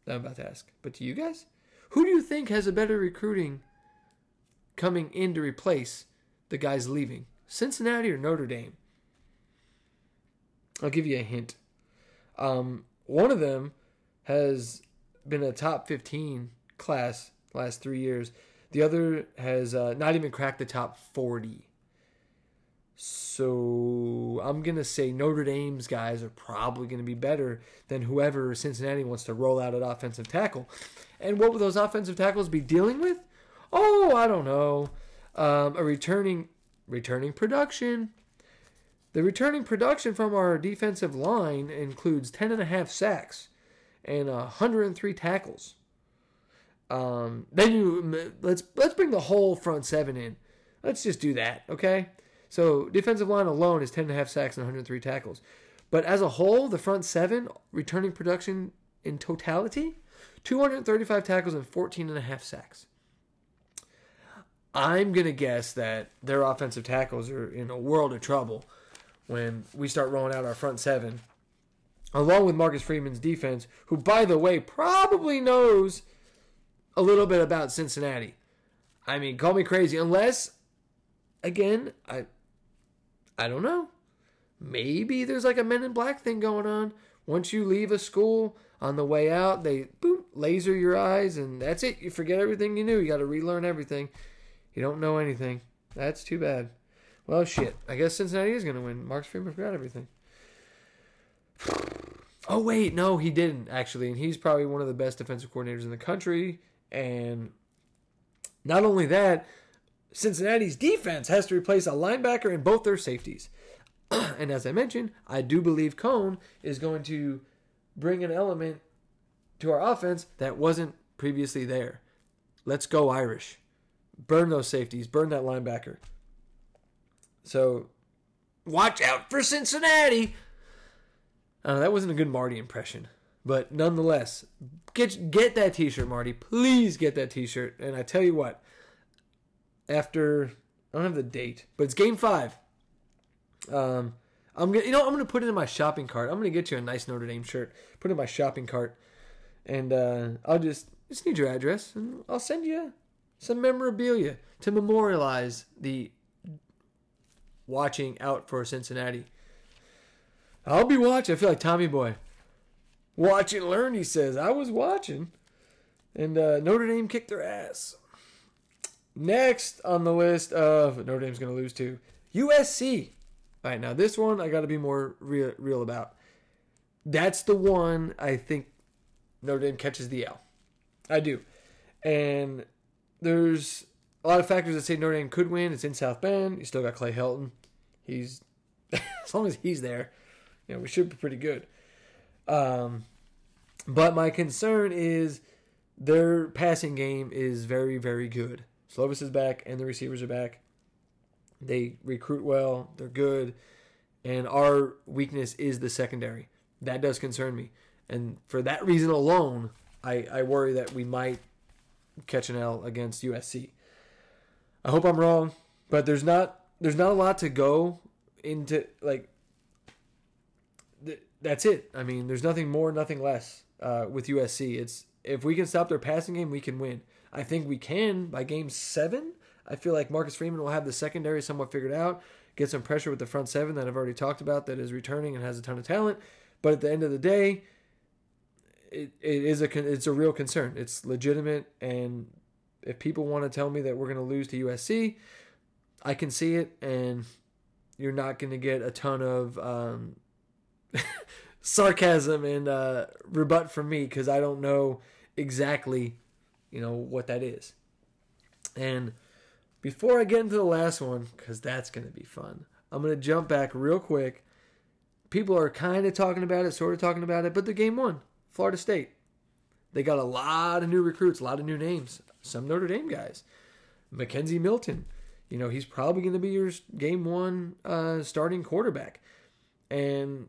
that I'm about to ask, but to you guys, who do you think has a better recruiting coming in to replace the guys leaving? Cincinnati or Notre Dame? I'll give you a hint. Um, one of them has been a top 15 class last three years. The other has uh, not even cracked the top 40. So I'm going to say Notre Dame's guys are probably going to be better than whoever Cincinnati wants to roll out at offensive tackle. And what will those offensive tackles be dealing with? Oh, I don't know. Um, a returning returning production. The returning production from our defensive line includes 10 and a half sacks and 103 tackles. Um, then you let's let's bring the whole front seven in. Let's just do that, okay? So defensive line alone is 10 and a half sacks and 103 tackles. But as a whole, the front seven returning production in totality, 235 tackles and 14 and a half sacks. I'm going to guess that their offensive tackles are in a world of trouble when we start rolling out our front seven, along with Marcus Freeman's defense, who, by the way, probably knows a little bit about Cincinnati. I mean, call me crazy, unless, again, I, I don't know. Maybe there's like a Men in Black thing going on. Once you leave a school, on the way out, they boom, laser your eyes, and that's it. You forget everything you knew. You got to relearn everything. You don't know anything. That's too bad. Well, shit. I guess Cincinnati is going to win. Mark Freeman forgot everything. [sighs] Oh, wait. No, he didn't, actually. And he's probably one of the best defensive coordinators in the country. And not only that, Cincinnati's defense has to replace a linebacker and both their safeties. [clears throat] and as I mentioned, I do believe Coan is going to bring an element to our offense that wasn't previously there. Let's go Irish burn those safeties, burn that linebacker. So watch out for Cincinnati. Uh, that wasn't a good Marty impression, but nonetheless, get get that T-shirt, Marty. Please get that T-shirt. And I tell you what, after I don't have the date, but it's Game Five. Um, I'm gonna, you know, I'm gonna put it in my shopping cart. I'm gonna get you a nice Notre Dame shirt. Put it in my shopping cart, and uh, I'll just just need your address, and I'll send you some memorabilia to memorialize the watching out for Cincinnati. I'll be watching. I feel like Tommy Boy. Watch and learn, he says. I was watching. And uh, Notre Dame kicked their ass. Next on the list of Notre Dame's going to lose to USC. All right, now this one I got to be more real, real about. That's the one I think Notre Dame catches the L. I do. And there's a lot of factors that say Notre Dame could win. It's in South Bend. You still got Clay Helton. He's [laughs] as long as he's there, you know, we should be pretty good. Um, but my concern is their passing game is very, very good. Slovis is back and the receivers are back. They recruit well. They're good. And our weakness is the secondary. That does concern me. And for that reason alone, I, I worry that we might catch an L against USC. I hope I'm wrong, but there's not there's not a lot to go into like th- that's it. I mean, there's nothing more, nothing less uh, with USC. It's if we can stop their passing game, we can win. I think we can by game seven. I feel like Marcus Freeman will have the secondary somewhat figured out, get some pressure with the front seven that I've already talked about that is returning and has a ton of talent. But at the end of the day, it, it is a it's a real concern. It's legitimate, and if people want to tell me that we're going to lose to USC, I can see it, and you're not going to get a ton of um, [laughs] sarcasm and uh, rebut from me because I don't know exactly, you know, what that is. And before I get into the last one, because that's going to be fun, I'm going to jump back real quick. People are kind of talking about it, sort of talking about it, but the game won. Florida State. They got a lot of new recruits, a lot of new names. Some Notre Dame guys. McKenzie Milton. You know, he's probably going to be your game one uh, starting quarterback. And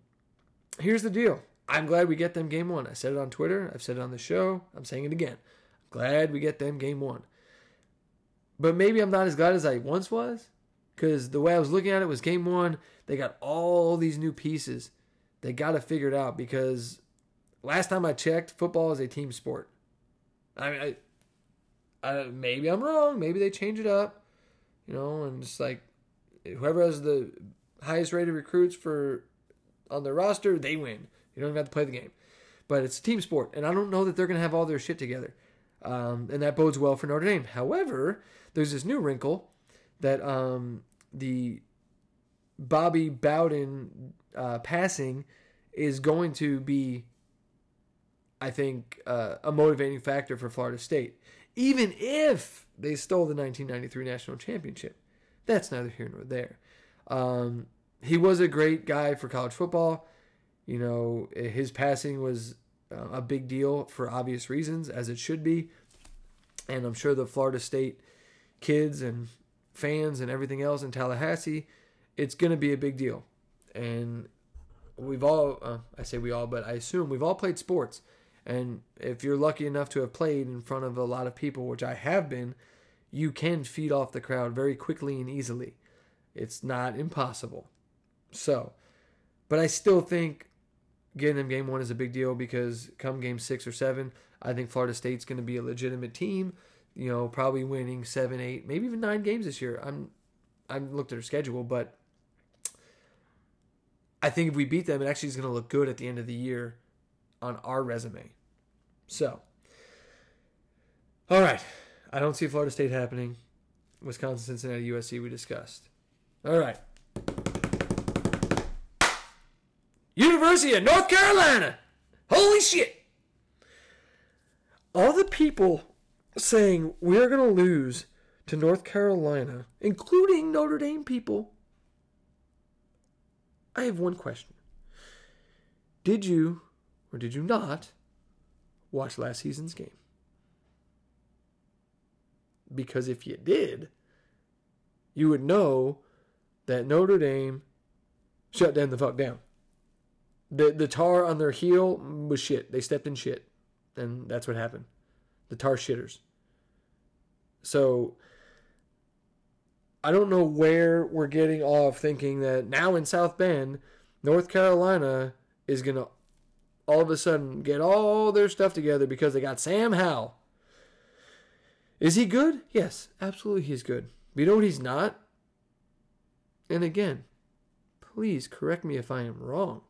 here's the deal. I'm glad we get them game one. I said it on Twitter. I've said it on the show. I'm saying it again. I'm glad we get them game one. But maybe I'm not as glad as I once was. Because the way I was looking at it was game one, they got all these new pieces. They got to figure it out because last time I checked, football is a team sport. I mean, I, I, maybe I'm wrong. Maybe they change it up, you know, and it's like whoever has the highest rated recruits for on their roster, they win. You don't even have to play the game. But it's a team sport, and I don't know that they're going to have all their shit together. Um, and that bodes well for Notre Dame. However, there's this new wrinkle that um, the Bobby Bowden uh, passing is going to be, I think, uh, a motivating factor for Florida State. Even if they stole the 1993 national championship, that's neither here nor there. Um, he was a great guy for college football. You know, his passing was uh, a big deal for obvious reasons, as it should be. And I'm sure the Florida State kids and fans and everything else in Tallahassee, it's going to be a big deal. And we've all, uh, I say we all, but I assume we've all played sports. And if you're lucky enough to have played in front of a lot of people, which I have been, you can feed off the crowd very quickly and easily. It's not impossible. So, but I still think getting them game one is a big deal because come game six or seven, I think Florida State's going to be a legitimate team. You know, probably winning seven, eight, maybe even nine games this year. I'm, I have looked at their schedule, but I think if we beat them, it actually is going to look good at the end of the year on our resume. So, all right, I don't see Florida State happening. Wisconsin, Cincinnati, USC, we discussed. All right. University of North Carolina. Holy shit. All the people saying we're going to lose to North Carolina, including Notre Dame people. I have one question. Did you or did you not watch last season's game? Because if you did, you would know that Notre Dame shut them the fuck down. The the tar on their heel was shit. They stepped in shit. And that's what happened. The tar shitters. So I don't know where we're getting off thinking that now in South Bend, North Carolina is going to all of a sudden get all their stuff together because they got Sam Howell. Is he good? Yes, absolutely he's good. But you know what he's not? And again, please correct me if I am wrong.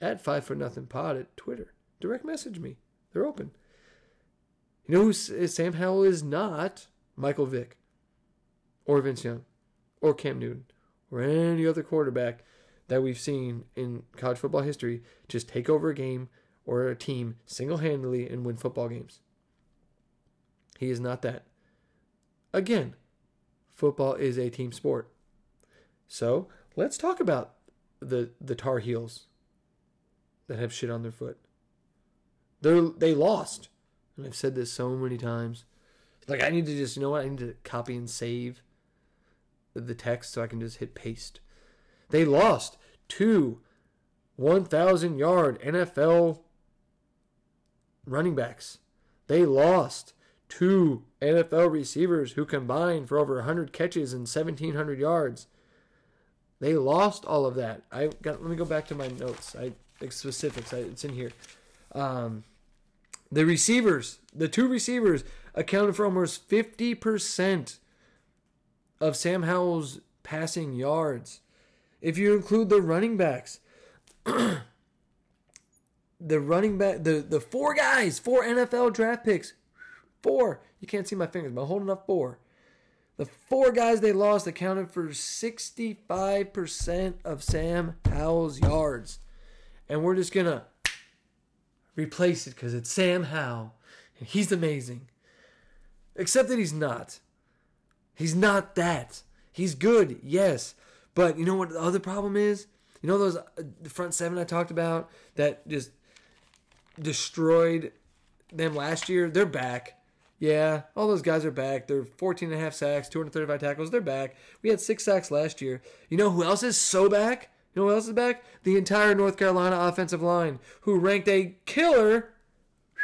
At Five Foot Nothing Pod at Twitter. Direct message me. They're open. You know who Sam Howell is not? Michael Vick, or Vince Young, or Cam Newton, or any other quarterback that we've seen in college football history just take over a game or a team single handedly and win football games. He is not that. Again, football is a team sport. So let's talk about the the Tar Heels that have shit on their foot. They they lost, and I've said this so many times. Like I need to just you know what I need to copy and save the text so I can just hit paste. They lost two 1,000 yard NFL running backs. They lost two NFL receivers who combined for over 100 catches and 1,700 yards. They lost all of that. I got. Let me go back to my notes. I specifics. I, it's in here. Um, the receivers, the two receivers, accounted for almost fifty percent of Sam Howell's passing yards. If you include the running backs, [clears throat] the running back, the the four guys, four NFL draft picks, four. You can't see my fingers, but I'm holding up four. The four guys they lost accounted for 65% of Sam Howell's yards. And we're just going to replace it because it's Sam Howell. And he's amazing. Except that he's not. He's not that. He's good, yes. But you know what the other problem is? You know those uh, the front seven I talked about that just destroyed them last year? They're back. Yeah, all those guys are back. They're 14 and a half sacks, 235 tackles. They're back. We had six sacks last year. You know who else is so back? You know who else is back? The entire North Carolina offensive line, who ranked a killer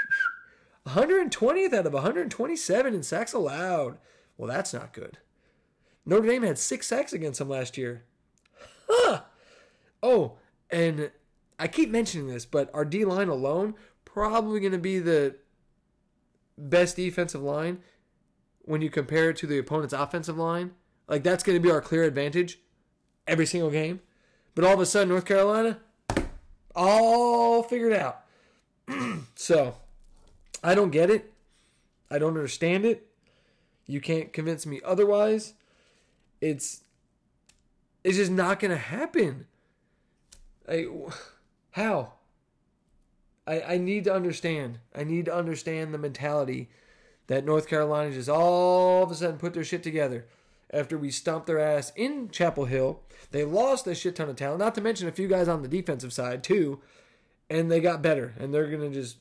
[laughs] 120th out of 127 in sacks allowed. Well, that's not good. Notre Dame had six sacks against them last year. Huh. Oh, and I keep mentioning this, but our D line alone probably going to be the best defensive line when you compare it to the opponent's offensive line. Like that's going to be our clear advantage every single game. But all of a sudden, North Carolina, all figured out. [clears throat] so I don't get it. I don't understand it. You can't convince me otherwise. It's it's just not to happen. I how? I, I need to understand. I need to understand the mentality that North Carolina just all of a sudden put their shit together after we stomped their ass in Chapel Hill. They lost a shit ton of talent, not to mention a few guys on the defensive side too, and they got better. And they're gonna just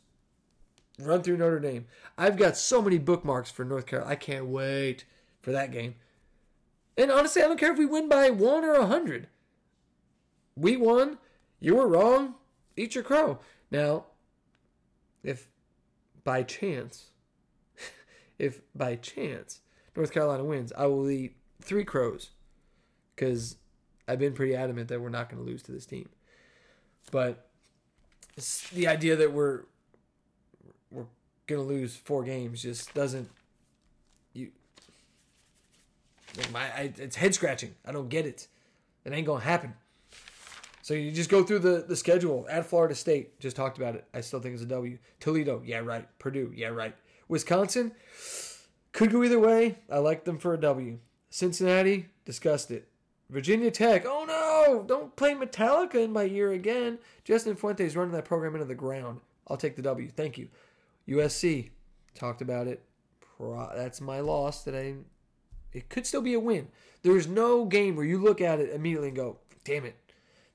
run through Notre Dame. I've got so many bookmarks for North Carolina. I can't wait for that game. And honestly, I don't care if we win by one or a hundred. We won. You were wrong. Eat your crow. Now, if by chance, [laughs] if by chance North Carolina wins, I will eat three crows because I've been pretty adamant that we're not going to lose to this team. But the idea that we're we're going to lose four games just doesn't my I, it's head scratching. I don't get it. It ain't to happen. So you just go through the, the schedule. At Florida State, just talked about it. I still think it's a W. Toledo, yeah, right. Purdue, yeah, right. Wisconsin, could go either way. I like them for a W. Cincinnati, discussed it. Virginia Tech, oh no, don't play Metallica in my ear again. Justin Fuentes running that program into the ground. I'll take the W. Thank you. USC, talked about it. That's my loss that I. It could still be a win. There's no game where you look at it immediately and go, damn it,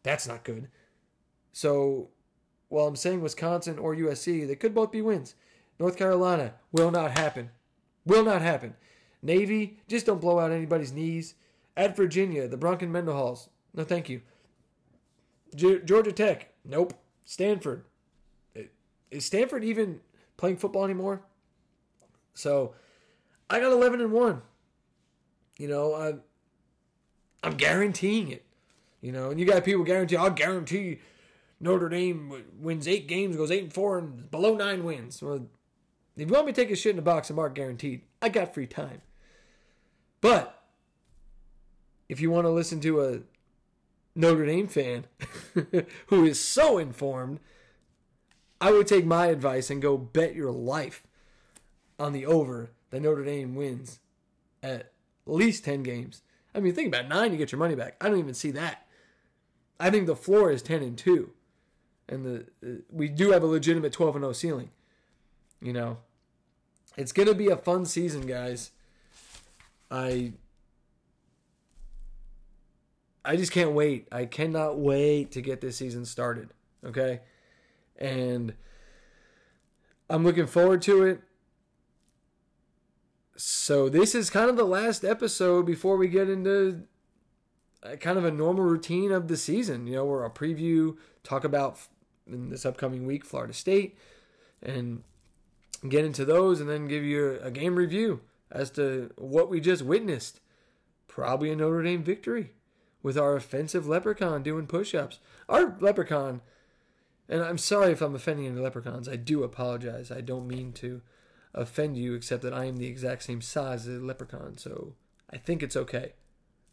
that's not good. So while I'm saying Wisconsin or USC, they could both be wins. North Carolina will not happen. Will not happen. Navy, just don't blow out anybody's knees. At Virginia, the Bronco Mendenhalls, no thank you. G- Georgia Tech, nope. Stanford, is Stanford even playing football anymore? So I got 11 and 1. You know, I'm, I'm guaranteeing it. You know, and you got people guarantee, I'll guarantee Notre Dame wins eight games, goes eight and four, and below nine wins. Well, if you want me to take a shit in a box and mark guaranteed, I got free time. But if you want to listen to a Notre Dame fan [laughs] who is so informed, I would take my advice and go bet your life on the over that Notre Dame wins at least 10 games. I mean, think about nine, you get your money back. I don't even see that. I think the floor is 10 and 2. And the uh, we do have a legitimate 12 and 0 ceiling. You know, it's going to be a fun season, guys. I I just can't wait. I cannot wait to get this season started. Okay? And I'm looking forward to it. So this is kind of the last episode before we get into uh, kind of a normal routine of the season. You know, where I'll preview, talk about in this upcoming week Florida State, and get into those, and then give you a, game review as to what we just witnessed. Probably a Notre Dame victory. with our offensive leprechaun doing push ups. Our leprechaun, and I'm sorry if I'm offending any leprechauns, I do apologize. I don't mean to offend you, except that I am the exact same size as a leprechaun, so I think it's okay.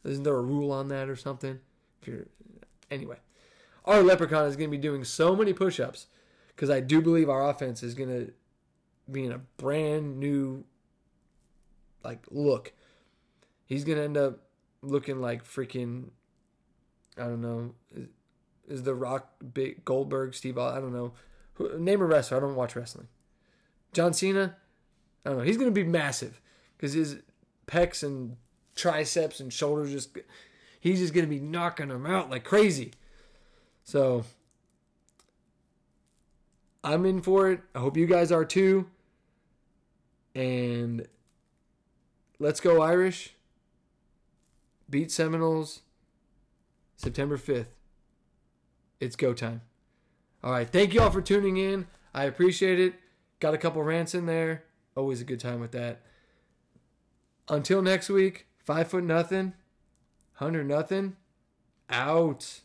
Isn't there a rule on that or something? If you're anyway, our leprechaun is going to be doing so many push-ups because I do believe our offense is going to be in a brand new like look. He's going to end up looking like freaking I don't know is, is the Rock big Goldberg Steve I don't know name a wrestler. I don't watch wrestling. John Cena. I don't know. He's going to be massive because his pecs and triceps and shoulders just he's just going to be knocking them out like crazy. So I'm in for it. I hope you guys are too. And let's go Irish. Beat Seminoles September 5th. It's go time. All right. Thank you all for tuning in. I appreciate it. Got a couple rants in there. Always a good time with that. Until next week, five foot nothing, hundred nothing, out.